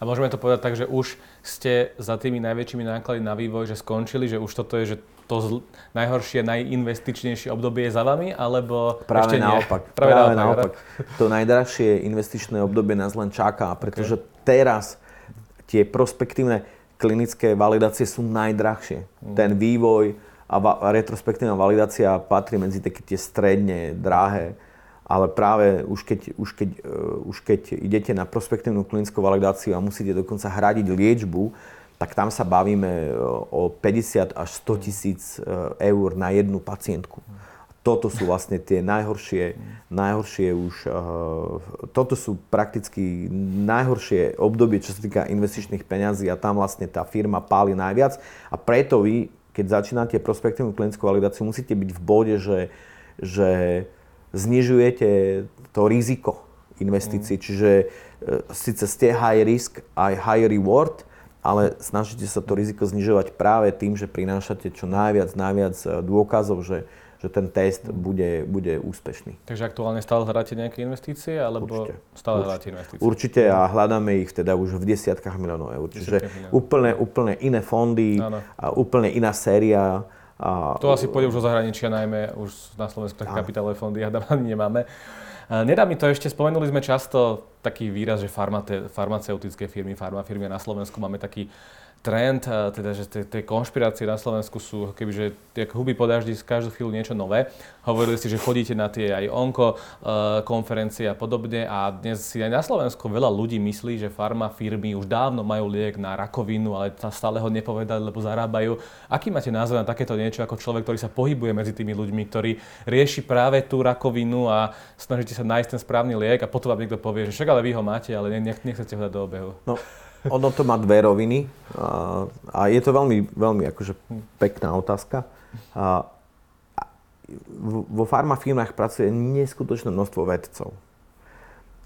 A môžeme to povedať tak, že už ste za tými najväčšími náklady na vývoj, že skončili, že už toto je že to zl- najhoršie, najinvestičnejšie obdobie je za vami, alebo Práve ešte naopak. Nie? Práve, Práve naopak. naopak. To najdrahšie investičné obdobie nás len čaká, pretože okay. teraz tie prospektívne klinické validácie sú najdrahšie. Mm. Ten vývoj a, va- retrospektívna validácia patrí medzi také tie stredne drahé ale práve už keď, už, keď, uh, už keď idete na prospektívnu klinickú validáciu a musíte dokonca hradiť liečbu, tak tam sa bavíme e, o 50 až 100 tisíc e, eur na jednu pacientku. Toto sú vlastne tie najhoršie, najhoršie už, uh, toto sú prakticky najhoršie obdobie, čo sa týka investičných peňazí a tam vlastne tá firma páli najviac a preto vy, keď začínate prospektívnu klinickú validáciu, musíte byť v bode, že, že znižujete to riziko investícií, mm. čiže síce ste high risk, aj high reward, ale snažíte sa to riziko znižovať práve tým, že prinášate čo najviac, najviac e, dôkazov, že, že ten test bude, bude úspešný. Takže aktuálne stále hľadáte nejaké investície, alebo určite, stále určite, hľadáte investície? Určite a hľadáme ich teda už v desiatkách miliónov eur. Čiže úplne, úplne iné fondy, a úplne iná séria. A... To asi pôjde už zo zahraničia, najmä už na Slovensku také kapitálové fondy a ani nemáme. Nedá mi to ešte, spomenuli sme často taký výraz, že farmate, farmaceutické firmy, farmafirmy na Slovensku. Máme taký trend, teda, že tie, konšpirácie na Slovensku sú kebyže jak huby po daždi z každú chvíľu niečo nové. Hovorili ste, že chodíte na tie aj onko uh, konferencie a podobne a dnes si aj na Slovensku veľa ľudí myslí, že farma firmy už dávno majú liek na rakovinu, ale stále ho nepovedali, lebo zarábajú. Aký máte názor na takéto niečo ako človek, ktorý sa pohybuje medzi tými ľuďmi, ktorý rieši práve tú rakovinu a snažíte sa nájsť ten správny liek a potom vám niekto povie, že však ale vy ho máte, ale nechcete ho dať do obehu. No ono to má dve roviny a, a je to veľmi, veľmi akože pekná otázka. A, vo farmafirmách pracuje neskutočné množstvo vedcov.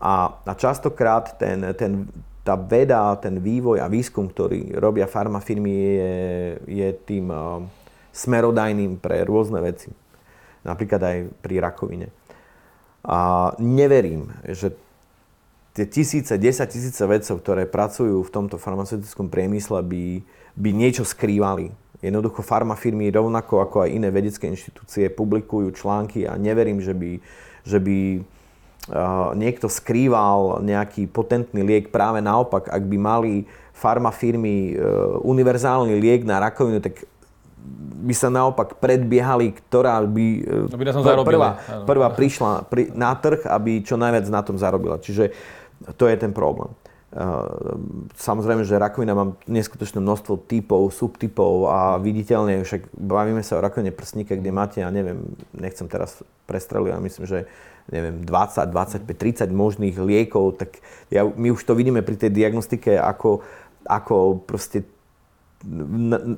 A, a častokrát ten, ten, tá veda, ten vývoj a výskum, ktorý robia farmafirmy, je, je tým uh, smerodajným pre rôzne veci. Napríklad aj pri rakovine. A neverím, že tie tisíce, desať tisíce vedcov, ktoré pracujú v tomto farmaceutickom priemysle, by, by niečo skrývali. Jednoducho farmafirmy, rovnako ako aj iné vedecké inštitúcie, publikujú články a neverím, že by, že by uh, niekto skrýval nejaký potentný liek. Práve naopak, ak by mali farmafirmy uh, univerzálny liek na rakovinu, tak by sa naopak predbiehali, ktorá by, uh, no by prvá, prvá prišla pri, na trh, aby čo najviac na tom zarobila. Čiže to je ten problém. Samozrejme, že rakovina má neskutočné množstvo typov, subtypov a viditeľne, však bavíme sa o rakovine prsníka, kde máte, ja neviem, nechcem teraz prestreliť, ale myslím, že neviem, 20, 25, 30 možných liekov, tak ja, my už to vidíme pri tej diagnostike, ako, ako proste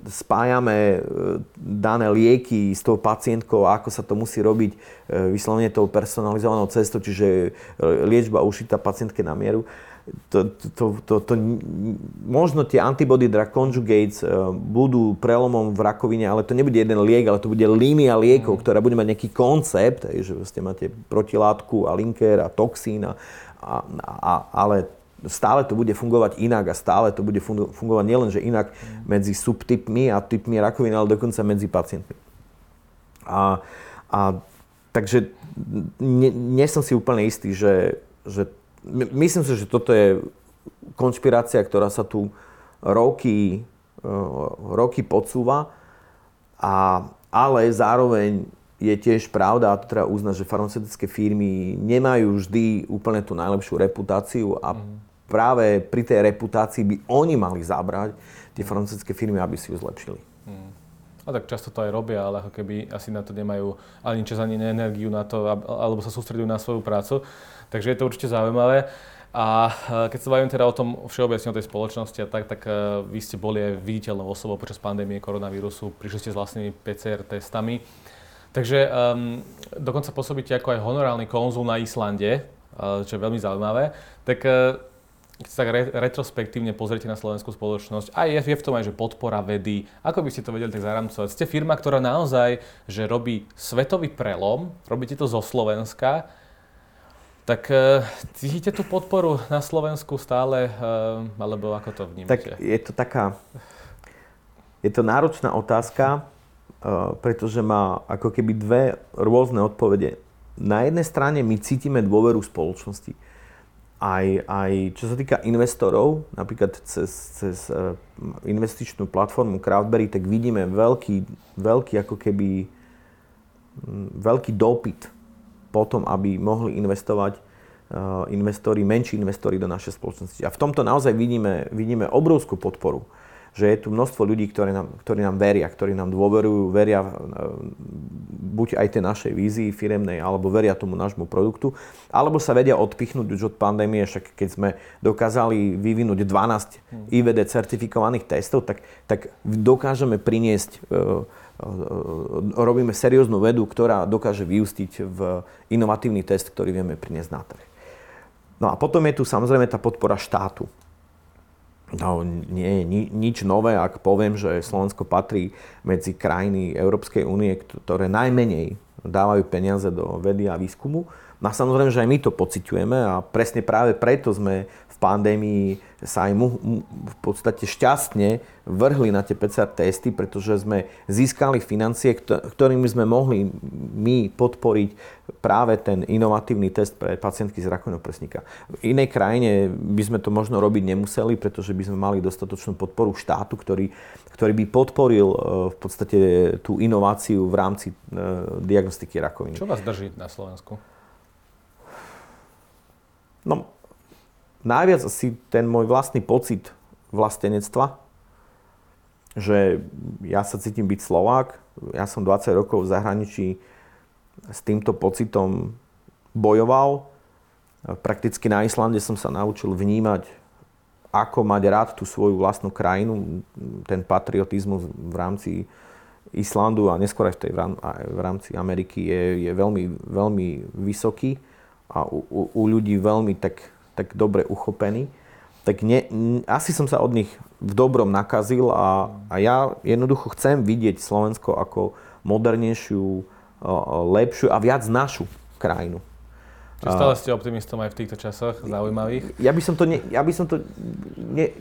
spájame dané lieky s tou pacientkou, ako sa to musí robiť vyslovene tou personalizovanou cestou, čiže liečba ušitá pacientke na mieru. To, to, to, to, možno tie antibody drug conjugates budú prelomom v rakovine, ale to nebude jeden liek, ale to bude línia liekov, ktorá bude mať nejaký koncept, že ste máte protilátku a linker a toxín, a, a, ale stále to bude fungovať inak a stále to bude fungovať nielen, že inak medzi subtypmi a typmi rakoviny, ale dokonca medzi pacientmi. A, a takže nie, nie som si úplne istý, že, že myslím si, že toto je konšpirácia, ktorá sa tu roky, e, roky podsúva, a, ale zároveň je tiež pravda, a to treba uznať, že farmaceutické firmy nemajú vždy úplne tú najlepšiu reputáciu a mm. práve pri tej reputácii by oni mali zabrať tie farmaceutické firmy, aby si ju zlepšili. Mm. A tak často to aj robia, ale ako keby asi na to nemajú ani čas, ani energiu na to, alebo sa sústredujú na svoju prácu. Takže je to určite zaujímavé. A keď sa bavím teda o tom všeobecne o tej spoločnosti a tak, tak e, vy ste boli aj viditeľnou osobou počas pandémie koronavírusu, prišli ste s vlastnými PCR testami. Takže um, dokonca pôsobíte ako aj honorálny konzul na Islande, uh, čo je veľmi zaujímavé. Tak uh, keď sa tak re- retrospektívne pozriete na slovenskú spoločnosť, a je, je v tom aj, že podpora vedy, ako by ste to vedeli tak zaramcovať? Ste firma, ktorá naozaj, že robí svetový prelom, robíte to zo Slovenska, tak uh, cítite tú podporu na Slovensku stále, uh, alebo ako to vnímate? Tak je to taká, je to náročná otázka, pretože má ako keby dve rôzne odpovede. Na jednej strane my cítime dôveru spoločnosti. Aj, aj čo sa týka investorov, napríklad cez, cez investičnú platformu Crowdberry, tak vidíme veľký, veľký ako keby veľký dopyt potom, aby mohli investovať uh, investori, menší investori do našej spoločnosti. A v tomto naozaj vidíme, vidíme obrovskú podporu že je tu množstvo ľudí, ktorí nám, ktorí nám veria, ktorí nám dôverujú, veria uh, buď aj tej našej vízii firemnej, alebo veria tomu nášmu produktu, alebo sa vedia odpichnúť už od pandémie, však keď sme dokázali vyvinúť 12 IVD certifikovaných testov, tak, tak dokážeme priniesť uh, robíme serióznu vedu, ktorá dokáže vyústiť v inovatívny test, ktorý vieme priniesť na trh. No a potom je tu samozrejme tá podpora štátu. No, nie je ni, nič nové, ak poviem, že Slovensko patrí medzi krajiny Európskej únie, ktoré najmenej dávajú peniaze do vedy a výskumu. No a samozrejme, že aj my to pociťujeme a presne práve preto sme v pandémii sa aj mu, mu v podstate šťastne vrhli na tie PCR testy, pretože sme získali financie, ktorými sme mohli my podporiť práve ten inovatívny test pre pacientky z rakovinou prsníka. V inej krajine by sme to možno robiť nemuseli, pretože by sme mali dostatočnú podporu štátu, ktorý, ktorý by podporil e, v podstate tú inováciu v rámci e, diagnostiky rakoviny. Čo vás drží na Slovensku? No, najviac asi ten môj vlastný pocit vlastenectva, že ja sa cítim byť Slovák, ja som 20 rokov v zahraničí s týmto pocitom bojoval. Prakticky na Islande som sa naučil vnímať, ako mať rád tú svoju vlastnú krajinu, ten patriotizmus v rámci Islandu a neskôr aj v, tej, v rámci Ameriky je, je veľmi, veľmi vysoký a u, u, u ľudí veľmi tak tak dobre uchopený, tak ne, asi som sa od nich v dobrom nakazil a, a ja jednoducho chcem vidieť Slovensko ako modernejšiu, lepšiu a viac našu krajinu. Čiže stále ste optimistom aj v týchto časoch zaujímavých? Ja by som to, ne, ja by som to ne,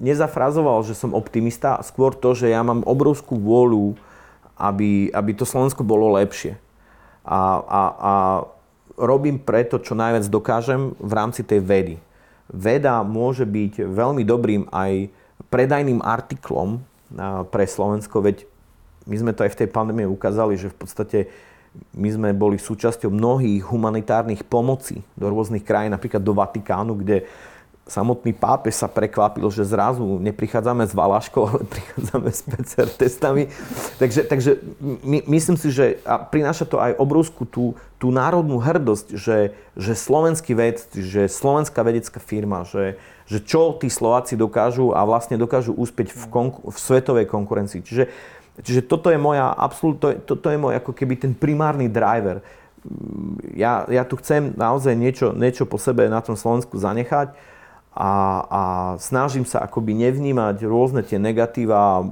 nezafrazoval, že som optimista, skôr to, že ja mám obrovskú vôľu, aby, aby to Slovensko bolo lepšie. A, a, a robím preto, čo najviac dokážem v rámci tej vedy. Veda môže byť veľmi dobrým aj predajným artiklom pre Slovensko, veď my sme to aj v tej pandémie ukázali, že v podstate my sme boli súčasťou mnohých humanitárnych pomocí do rôznych krajín, napríklad do Vatikánu, kde samotný pápež sa prekvapil, že zrazu neprichádzame s Valaškou, ale prichádzame s PCR testami. Takže, takže my, myslím si, že a prináša to aj obrovskú tú, tú národnú hrdosť, že, že slovenský ved, že slovenská vedecká firma, že, že čo tí Slováci dokážu a vlastne dokážu úspeť v, konku, v svetovej konkurencii. Čiže, čiže toto je moja absolút, to, toto je môj ako keby ten primárny driver. Ja, ja tu chcem naozaj niečo, niečo po sebe na tom Slovensku zanechať a, a snažím sa akoby nevnímať rôzne tie negatíva,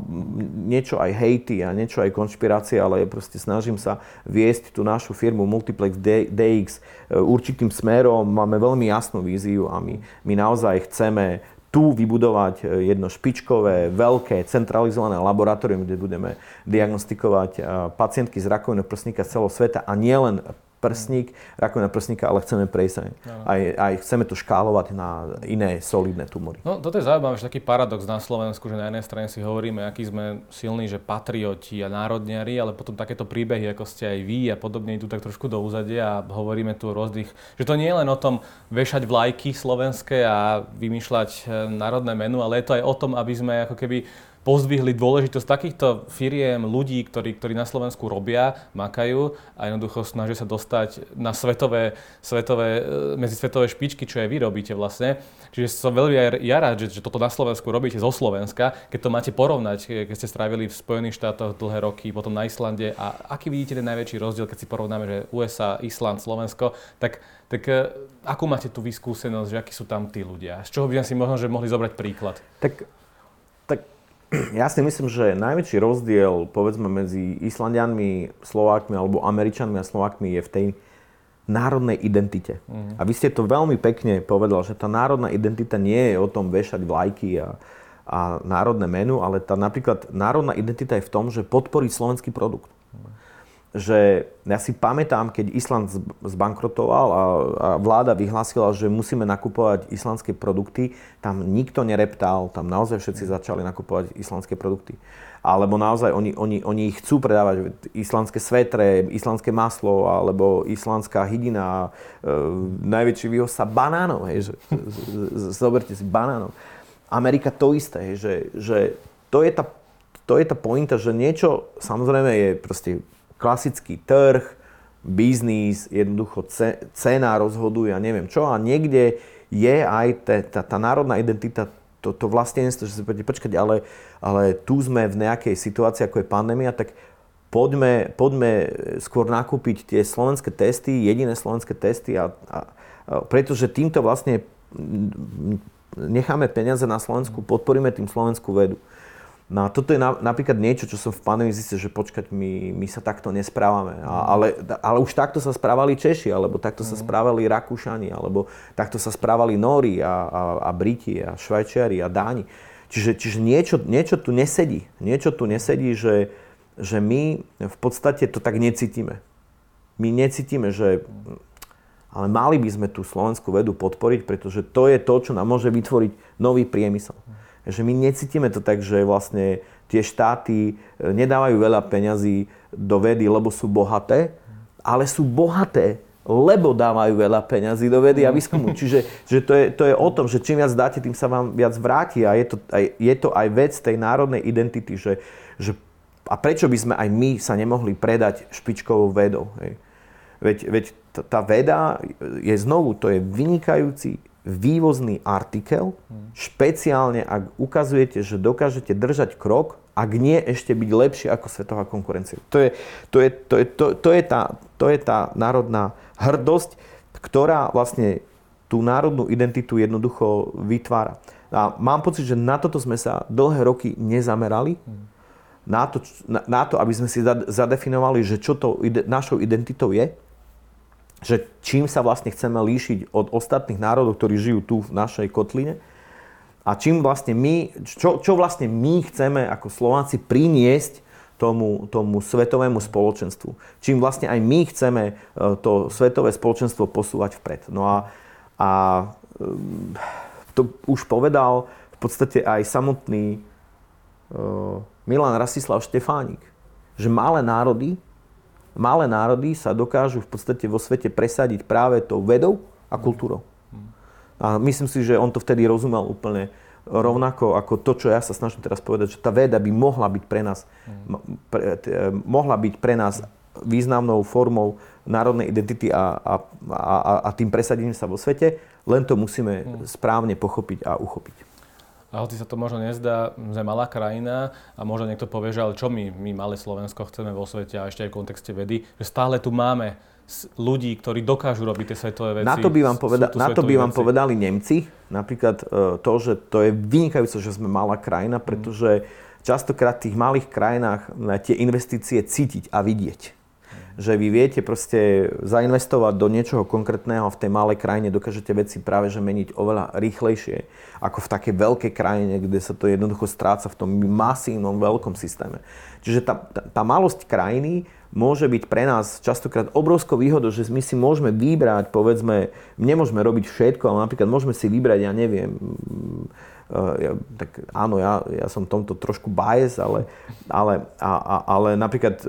niečo aj hejty a niečo aj konšpirácie, ale proste snažím sa viesť tú našu firmu Multiplex DX e, určitým smerom. Máme veľmi jasnú víziu a my, my naozaj chceme tu vybudovať e, jedno špičkové, veľké, centralizované laboratórium, kde budeme diagnostikovať e, pacientky z rakovinou prsníka z celého sveta a nielen prsník, rakovina prsníka, ale chceme prejsť aj, aj, aj chceme to škálovať na iné solidné tumory. No toto je zaujímavé, že taký paradox na Slovensku, že na jednej strane si hovoríme, aký sme silní, že patrioti a národniari, ale potom takéto príbehy, ako ste aj vy a podobne, tu tak trošku do úzadia a hovoríme tu o rôznych, že to nie je len o tom vešať vlajky slovenské a vymýšľať eh, národné menu, ale je to aj o tom, aby sme ako keby pozdvihli dôležitosť takýchto firiem, ľudí, ktorí, ktorí na Slovensku robia, makajú a jednoducho snažia sa dostať na svetové, svetové, e, medzi svetové špičky, čo aj vy robíte vlastne. Čiže som veľmi ja rád, že, že toto na Slovensku robíte zo Slovenska, keď to máte porovnať, keď ste strávili v Spojených štátoch dlhé roky, potom na Islande a aký vidíte ten najväčší rozdiel, keď si porovnáme, že USA, Island, Slovensko, tak tak e, akú máte tú vyskúsenosť, že akí sú tam tí ľudia? Z čoho by sme si možno že mohli zobrať príklad? Tak ja si myslím, že najväčší rozdiel povedzme medzi Islandianmi, Slovákmi alebo Američanmi a Slovákmi je v tej národnej identite. Mm. A vy ste to veľmi pekne povedal, že tá národná identita nie je o tom vešať vlajky a, a národné menu, ale tá napríklad národná identita je v tom, že podporiť slovenský produkt. Že ja si pamätám, keď Island zbankrotoval a, a vláda vyhlásila, že musíme nakupovať islandské produkty, tam nikto nereptal, tam naozaj všetci začali nakupovať islandské produkty. Alebo naozaj oni, oni, oni chcú predávať islandské svetre, islandské maslo alebo islandská hydina, e, najväčší výhoz sa banánov, hej, že, zoberte si banánov. Amerika to isté, hej, že, že to je tá to je tá pointa, že niečo samozrejme je proste klasický trh, biznis, jednoducho cena rozhoduje a neviem čo. A niekde je aj tá, tá národná identita, to, to vlastenstvo, že si poďte počkať, ale, ale tu sme v nejakej situácii, ako je pandémia, tak poďme, poďme skôr nakúpiť tie slovenské testy, jediné slovenské testy, a, a, a, pretože týmto vlastne necháme peniaze na Slovensku, podporíme tým slovenskú vedu. No a toto je na, napríklad niečo, čo som v pandémii zistil, že počkať, my, my sa takto nesprávame. A, mhm. ale, ale už takto sa správali Češi, alebo takto sa mhm. správali Rakúšani, alebo takto sa správali Nóri a, a, a Briti a Švajčiari a Dáni. Čiže, čiže niečo, niečo tu nesedí. Niečo tu nesedí, že, že my v podstate to tak necítime. My necítime, že ale mali by sme tú slovenskú vedu podporiť, pretože to je to, čo nám môže vytvoriť nový priemysel. Že my necítime to tak, že vlastne tie štáty e, nedávajú veľa peňazí do vedy, lebo sú bohaté, ale sú bohaté, lebo dávajú veľa peňazí do vedy a výskumu. Čiže že to, je, to je o tom, že čím viac dáte, tým sa vám viac vráti a je to aj, je to aj vec tej národnej identity, že, že a prečo by sme aj my sa nemohli predať špičkovou vedou. Hej? Veď, veď tá veda je znovu, to je vynikajúci vývozný artikel, špeciálne ak ukazujete, že dokážete držať krok, ak nie ešte byť lepšie ako svetová konkurencia. To je, to je, to je, to, to je, tá, to je tá národná hrdosť, ktorá vlastne tú národnú identitu jednoducho vytvára. A mám pocit, že na toto sme sa dlhé roky nezamerali. Na to, na, na to aby sme si zadefinovali, že čo to ide, našou identitou je že čím sa vlastne chceme líšiť od ostatných národov, ktorí žijú tu v našej kotline a čím vlastne my, čo, čo vlastne my chceme ako Slováci priniesť tomu, tomu svetovému spoločenstvu. Čím vlastne aj my chceme e, to svetové spoločenstvo posúvať vpred. No a, a e, to už povedal v podstate aj samotný uh, Milan Rastislav Štefánik, že malé národy malé národy sa dokážu v podstate vo svete presadiť práve tou vedou a kultúrou. A myslím si, že on to vtedy rozumel úplne rovnako ako to, čo ja sa snažím teraz povedať, že tá veda by mohla byť pre nás, pre, t, mohla byť pre nás významnou formou národnej identity a, a, a, a tým presadením sa vo svete, len to musíme správne pochopiť a uchopiť. A hoci sa to možno nezdá, sme malá krajina a možno niekto povie, že ale čo my, my malé Slovensko chceme vo svete a ešte aj v kontexte vedy, že stále tu máme ľudí, ktorí dokážu robiť tie svetové veci. Na to by vám, poveda- na to by vám povedali Nemci, napríklad e, to, že to je vynikajúce, že sme malá krajina, pretože častokrát v tých malých krajinách tie investície cítiť a vidieť že vy viete proste zainvestovať do niečoho konkrétneho v tej malej krajine, dokážete veci práve že meniť oveľa rýchlejšie ako v takej veľkej krajine, kde sa to jednoducho stráca v tom masívnom veľkom systéme. Čiže tá, tá, tá malosť krajiny môže byť pre nás častokrát obrovskou výhodou, že my si môžeme vybrať, povedzme, nemôžeme robiť všetko, ale napríklad môžeme si vybrať, ja neviem, ja, tak áno, ja, ja som tomto trošku bias, ale, ale, a, a, ale napríklad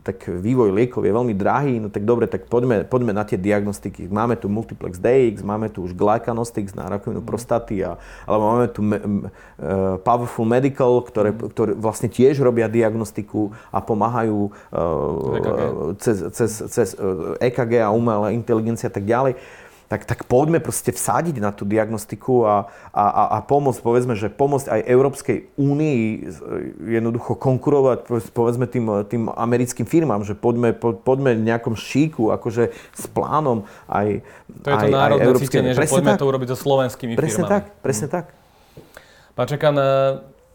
tak vývoj liekov je veľmi drahý, no tak dobre, tak poďme, poďme na tie diagnostiky. Máme tu multiplex DX, máme tu už glycanostix na rakovinu mm. prostaty, a, alebo máme tu me, uh, Powerful Medical, ktoré, mm. ktoré vlastne tiež robia diagnostiku a pomáhajú uh, cez, cez, cez EKG a umelá inteligencia a tak ďalej tak, tak poďme proste vsadiť na tú diagnostiku a, a, a pomôcť, povedzme, že pomôcť aj Európskej únii jednoducho konkurovať, povedzme, tým, tým americkým firmám, že poďme, po, poďme v nejakom šíku, akože s plánom aj To je to aj, národné aj cítenie, že poďme tak, to urobiť so slovenskými presne firmami. Tak, presne hmm. tak. Pán Čekan, eh,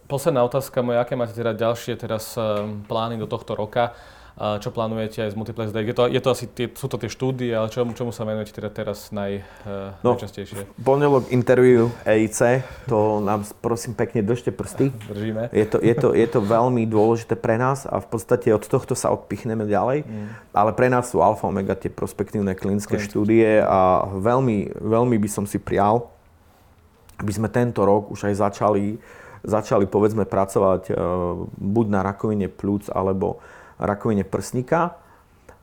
posledná otázka moja, aké máte teda ďalšie teraz eh, plány do tohto roka? Čo plánujete aj z Multiplex Day. Je to, je to asi tie, sú to tie štúdie, ale čomu, čomu sa venujete teda teraz naj, uh, no, najčastejšie? Pondelok interview EIC, to nám prosím pekne držte prsty. Držíme. Je to, je, to, je to veľmi dôležité pre nás a v podstate od tohto sa odpichneme ďalej, mm. ale pre nás sú alfa omega tie prospektívne klinické Klinické. štúdie a veľmi, veľmi by som si prial, aby sme tento rok už aj začali, začali povedzme pracovať uh, buď na rakovine plúc alebo rakovine prsníka.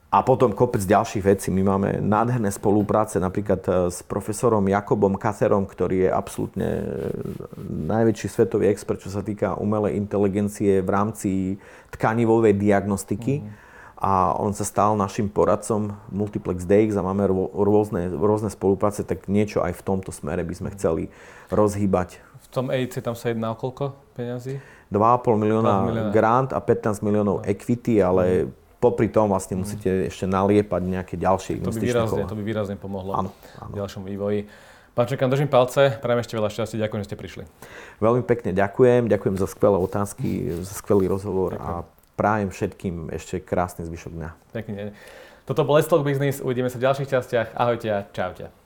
A potom kopec ďalších vecí. My máme nádherné spolupráce napríklad e, s profesorom Jakobom Katerom, ktorý je absolútne e, najväčší svetový expert, čo sa týka umelej inteligencie v rámci tkanivovej diagnostiky. Mm. A on sa stal našim poradcom Multiplex DX a máme rôzne, rôzne spolupráce, tak niečo aj v tomto smere by sme chceli rozhýbať. V tom EIC tam sa jedná o koľko peňazí? 2,5 milióna grant a 15 miliónov equity, ale mm. popri tom vlastne mm. musíte ešte naliepať nejaké ďalšie to by výrazne, To by výrazne pomohlo áno, áno. v ďalšom vývoji. Pán Čekan, držím palce, prajem ešte veľa šťastia, ďakujem, že ste prišli. Veľmi pekne ďakujem, ďakujem za skvelé otázky, za skvelý rozhovor ďakujem. a prajem všetkým ešte krásny zvyšok dňa. Pekne. Toto bol Let's Talk Business, uvidíme sa v ďalších častiach. Ahojte a čaute.